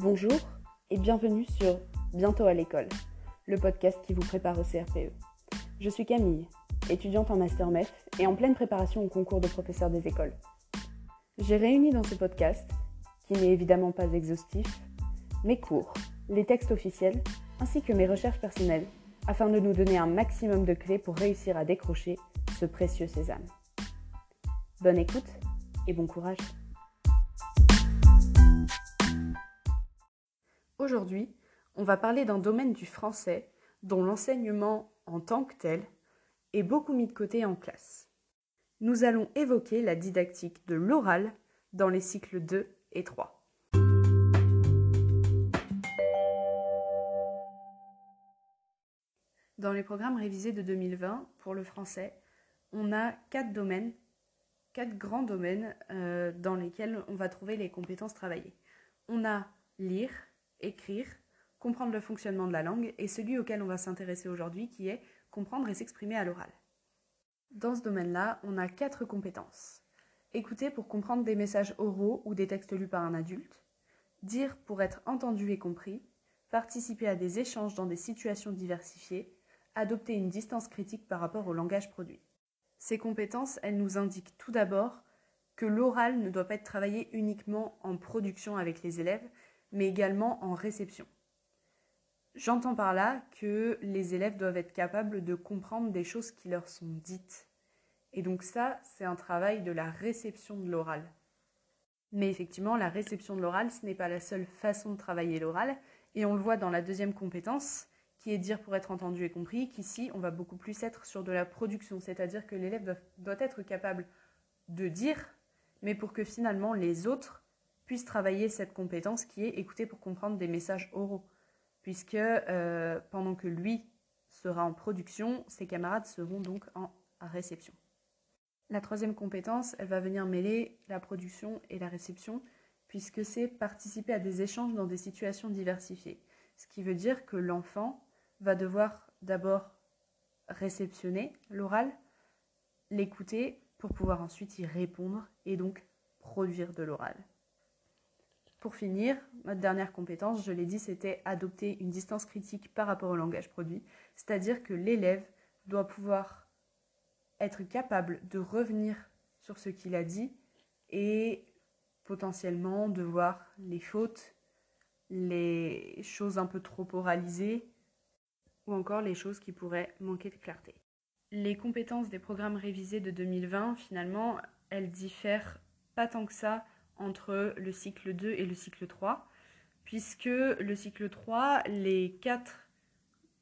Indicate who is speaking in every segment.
Speaker 1: Bonjour et bienvenue sur Bientôt à l'école, le podcast qui vous prépare au CRPE. Je suis Camille, étudiante en Master MEF et en pleine préparation au concours de professeur des écoles. J'ai réuni dans ce podcast, qui n'est évidemment pas exhaustif, mes cours, les textes officiels ainsi que mes recherches personnelles afin de nous donner un maximum de clés pour réussir à décrocher ce précieux sésame. Bonne écoute et bon courage. Aujourd'hui, on va parler d'un domaine du français dont l'enseignement en tant que tel est beaucoup mis de côté en classe. Nous allons évoquer la didactique de l'oral dans les cycles 2 et 3. Dans les programmes révisés de 2020 pour le français, on a quatre domaines, quatre grands domaines euh, dans lesquels on va trouver les compétences travaillées. On a lire, écrire, comprendre le fonctionnement de la langue et celui auquel on va s'intéresser aujourd'hui qui est comprendre et s'exprimer à l'oral. Dans ce domaine-là, on a quatre compétences. Écouter pour comprendre des messages oraux ou des textes lus par un adulte. Dire pour être entendu et compris. Participer à des échanges dans des situations diversifiées. Adopter une distance critique par rapport au langage produit. Ces compétences, elles nous indiquent tout d'abord que l'oral ne doit pas être travaillé uniquement en production avec les élèves, mais également en réception. J'entends par là que les élèves doivent être capables de comprendre des choses qui leur sont dites. Et donc ça, c'est un travail de la réception de l'oral. Mais effectivement, la réception de l'oral, ce n'est pas la seule façon de travailler l'oral, et on le voit dans la deuxième compétence, qui est dire pour être entendu et compris, qu'ici, on va beaucoup plus être sur de la production, c'est-à-dire que l'élève doit être capable de dire, mais pour que finalement les autres puisse travailler cette compétence qui est écouter pour comprendre des messages oraux. Puisque euh, pendant que lui sera en production, ses camarades seront donc en réception. La troisième compétence, elle va venir mêler la production et la réception, puisque c'est participer à des échanges dans des situations diversifiées. Ce qui veut dire que l'enfant va devoir d'abord réceptionner l'oral, l'écouter pour pouvoir ensuite y répondre et donc produire de l'oral. Pour finir, notre dernière compétence, je l'ai dit, c'était adopter une distance critique par rapport au langage produit, c'est-à-dire que l'élève doit pouvoir être capable de revenir sur ce qu'il a dit et potentiellement de voir les fautes, les choses un peu trop oralisées ou encore les choses qui pourraient manquer de clarté. Les compétences des programmes révisés de 2020, finalement, elles diffèrent pas tant que ça entre le cycle 2 et le cycle 3, puisque le cycle 3, les quatre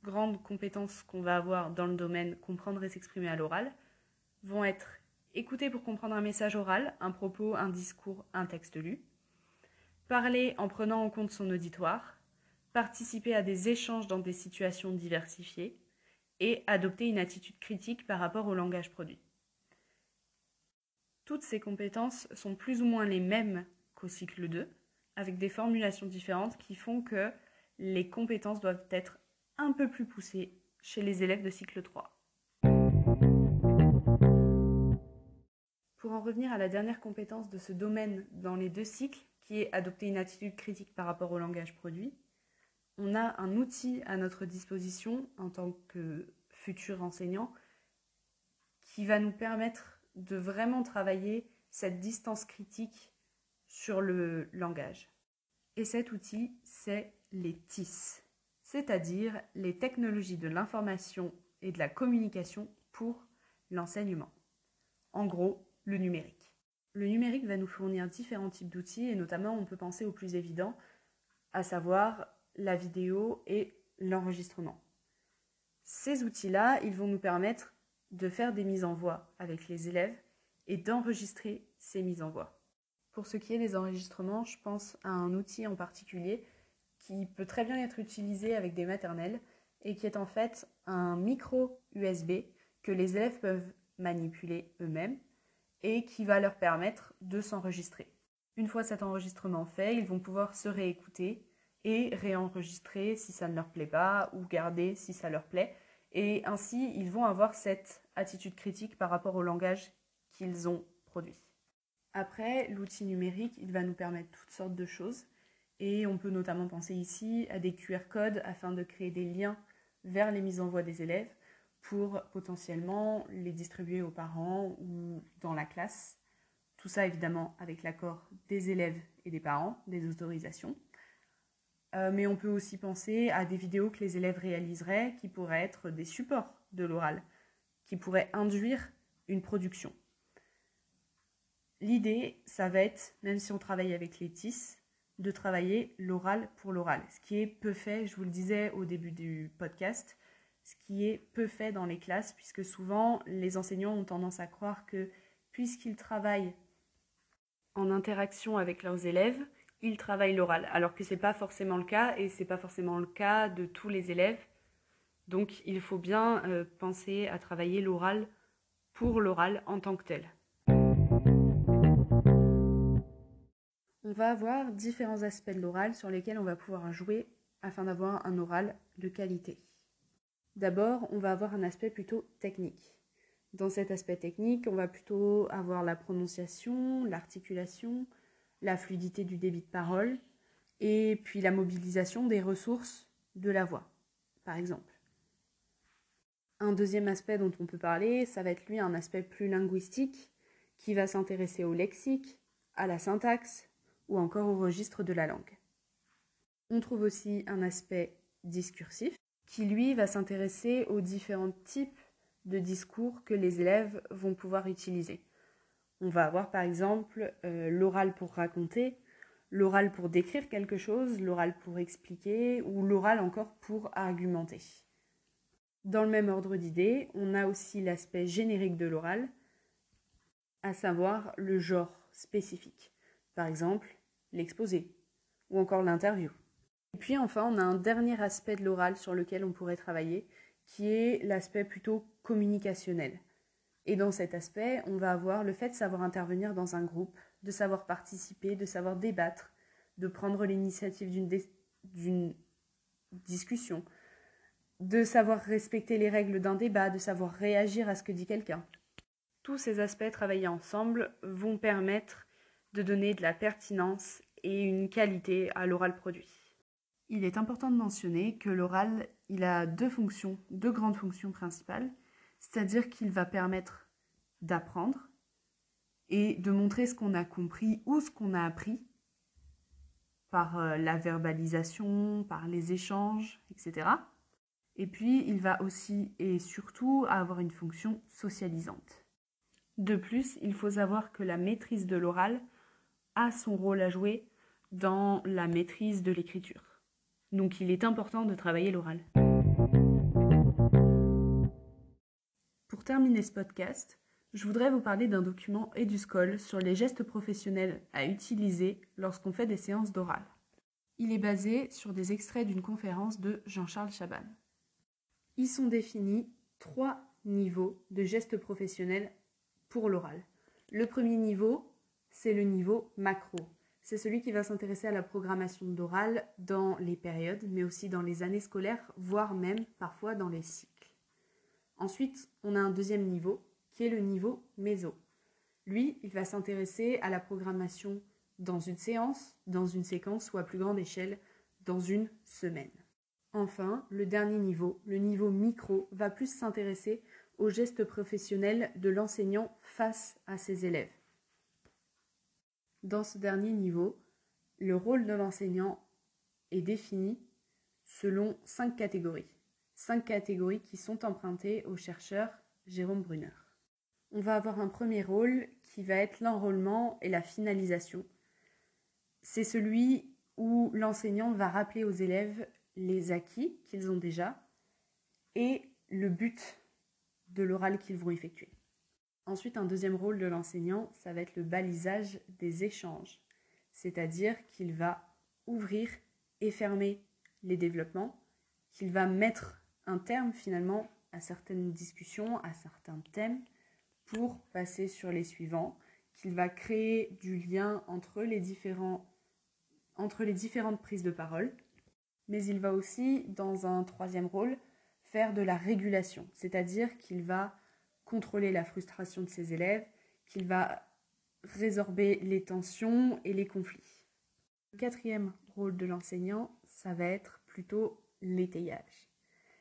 Speaker 1: grandes compétences qu'on va avoir dans le domaine comprendre et s'exprimer à l'oral vont être écouter pour comprendre un message oral, un propos, un discours, un texte lu, parler en prenant en compte son auditoire, participer à des échanges dans des situations diversifiées et adopter une attitude critique par rapport au langage produit. Toutes ces compétences sont plus ou moins les mêmes qu'au cycle 2, avec des formulations différentes qui font que les compétences doivent être un peu plus poussées chez les élèves de cycle 3. Pour en revenir à la dernière compétence de ce domaine dans les deux cycles, qui est adopter une attitude critique par rapport au langage produit, on a un outil à notre disposition en tant que futur enseignant qui va nous permettre de vraiment travailler cette distance critique sur le langage. Et cet outil, c'est les TIS, c'est-à-dire les technologies de l'information et de la communication pour l'enseignement. En gros, le numérique. Le numérique va nous fournir différents types d'outils et notamment on peut penser au plus évident, à savoir la vidéo et l'enregistrement. Ces outils-là, ils vont nous permettre de faire des mises en voix avec les élèves et d'enregistrer ces mises en voix. Pour ce qui est des enregistrements, je pense à un outil en particulier qui peut très bien être utilisé avec des maternelles et qui est en fait un micro USB que les élèves peuvent manipuler eux-mêmes et qui va leur permettre de s'enregistrer. Une fois cet enregistrement fait, ils vont pouvoir se réécouter et réenregistrer si ça ne leur plaît pas ou garder si ça leur plaît. Et ainsi, ils vont avoir cette attitude critique par rapport au langage qu'ils ont produit. Après, l'outil numérique, il va nous permettre toutes sortes de choses. Et on peut notamment penser ici à des QR codes afin de créer des liens vers les mises en voix des élèves pour potentiellement les distribuer aux parents ou dans la classe. Tout ça évidemment avec l'accord des élèves et des parents, des autorisations. Euh, mais on peut aussi penser à des vidéos que les élèves réaliseraient qui pourraient être des supports de l'oral, qui pourraient induire une production. L'idée, ça va être, même si on travaille avec les TIS, de travailler l'oral pour l'oral, ce qui est peu fait, je vous le disais au début du podcast, ce qui est peu fait dans les classes, puisque souvent les enseignants ont tendance à croire que puisqu'ils travaillent en interaction avec leurs élèves, ils travaillent l'oral, alors que ce n'est pas forcément le cas, et ce n'est pas forcément le cas de tous les élèves. Donc il faut bien euh, penser à travailler l'oral pour l'oral en tant que tel. On va avoir différents aspects de l'oral sur lesquels on va pouvoir jouer afin d'avoir un oral de qualité. D'abord, on va avoir un aspect plutôt technique. Dans cet aspect technique, on va plutôt avoir la prononciation, l'articulation, la fluidité du débit de parole et puis la mobilisation des ressources de la voix, par exemple. Un deuxième aspect dont on peut parler, ça va être lui un aspect plus linguistique qui va s'intéresser au lexique, à la syntaxe, ou encore au registre de la langue. On trouve aussi un aspect discursif qui, lui, va s'intéresser aux différents types de discours que les élèves vont pouvoir utiliser. On va avoir par exemple euh, l'oral pour raconter, l'oral pour décrire quelque chose, l'oral pour expliquer ou l'oral encore pour argumenter. Dans le même ordre d'idées, on a aussi l'aspect générique de l'oral, à savoir le genre spécifique. Par exemple, l'exposé ou encore l'interview. Et puis enfin, on a un dernier aspect de l'oral sur lequel on pourrait travailler, qui est l'aspect plutôt communicationnel. Et dans cet aspect, on va avoir le fait de savoir intervenir dans un groupe, de savoir participer, de savoir débattre, de prendre l'initiative d'une discussion, de savoir respecter les règles d'un débat, de savoir réagir à ce que dit quelqu'un. Tous ces aspects travaillés ensemble vont permettre de donner de la pertinence et une qualité à l'oral produit. Il est important de mentionner que l'oral, il a deux fonctions, deux grandes fonctions principales, c'est-à-dire qu'il va permettre d'apprendre et de montrer ce qu'on a compris ou ce qu'on a appris par euh, la verbalisation, par les échanges, etc. Et puis, il va aussi et surtout avoir une fonction socialisante. De plus, il faut savoir que la maîtrise de l'oral a son rôle à jouer dans la maîtrise de l'écriture. Donc il est important de travailler l'oral. Terminer ce podcast, je voudrais vous parler d'un document EduScol sur les gestes professionnels à utiliser lorsqu'on fait des séances d'oral. Il est basé sur des extraits d'une conférence de Jean-Charles Chaban. Ils sont définis trois niveaux de gestes professionnels pour l'oral. Le premier niveau, c'est le niveau macro. C'est celui qui va s'intéresser à la programmation d'oral dans les périodes, mais aussi dans les années scolaires, voire même parfois dans les cycles. Ensuite, on a un deuxième niveau, qui est le niveau méso. Lui, il va s'intéresser à la programmation dans une séance, dans une séquence ou à plus grande échelle, dans une semaine. Enfin, le dernier niveau, le niveau micro, va plus s'intéresser aux gestes professionnels de l'enseignant face à ses élèves. Dans ce dernier niveau, le rôle de l'enseignant est défini selon cinq catégories. Cinq catégories qui sont empruntées au chercheur Jérôme Brunner. On va avoir un premier rôle qui va être l'enrôlement et la finalisation. C'est celui où l'enseignant va rappeler aux élèves les acquis qu'ils ont déjà et le but de l'oral qu'ils vont effectuer. Ensuite, un deuxième rôle de l'enseignant, ça va être le balisage des échanges, c'est-à-dire qu'il va ouvrir et fermer les développements, qu'il va mettre un terme finalement à certaines discussions, à certains thèmes, pour passer sur les suivants, qu'il va créer du lien entre les, différentes prises de parole, mais il va aussi, dans un troisième rôle, faire de la régulation, c'est-à-dire qu'il va contrôler la frustration de ses élèves, qu'il va résorber les tensions et les conflits. Le quatrième rôle de l'enseignant, ça va être plutôt l'étayage.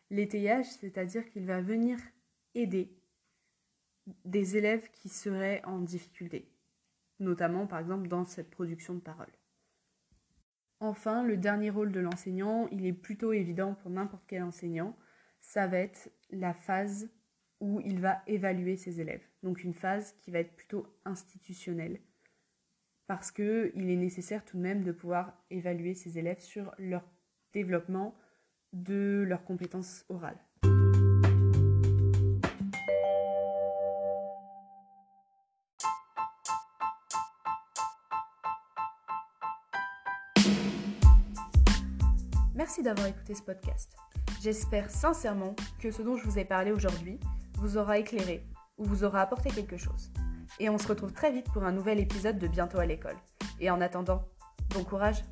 Speaker 1: L'étayage, c'est-à-dire qu'il va venir aider des élèves qui seraient en difficulté, notamment par exemple dans cette production de parole. Enfin, le dernier rôle de l'enseignant, il est plutôt évident pour n'importe quel enseignant, ça va être la phase où il va évaluer ses élèves. Donc une phase qui va être plutôt institutionnelle, parce qu'il est nécessaire tout de même de pouvoir évaluer ses élèves sur leur développement de leurs compétences orales. Merci d'avoir écouté ce podcast. J'espère sincèrement que ce dont je vous ai parlé aujourd'hui vous aura éclairé ou vous aura apporté quelque chose. Et on se retrouve très vite pour un nouvel épisode de Bientôt à l'école. Et en attendant, bon courage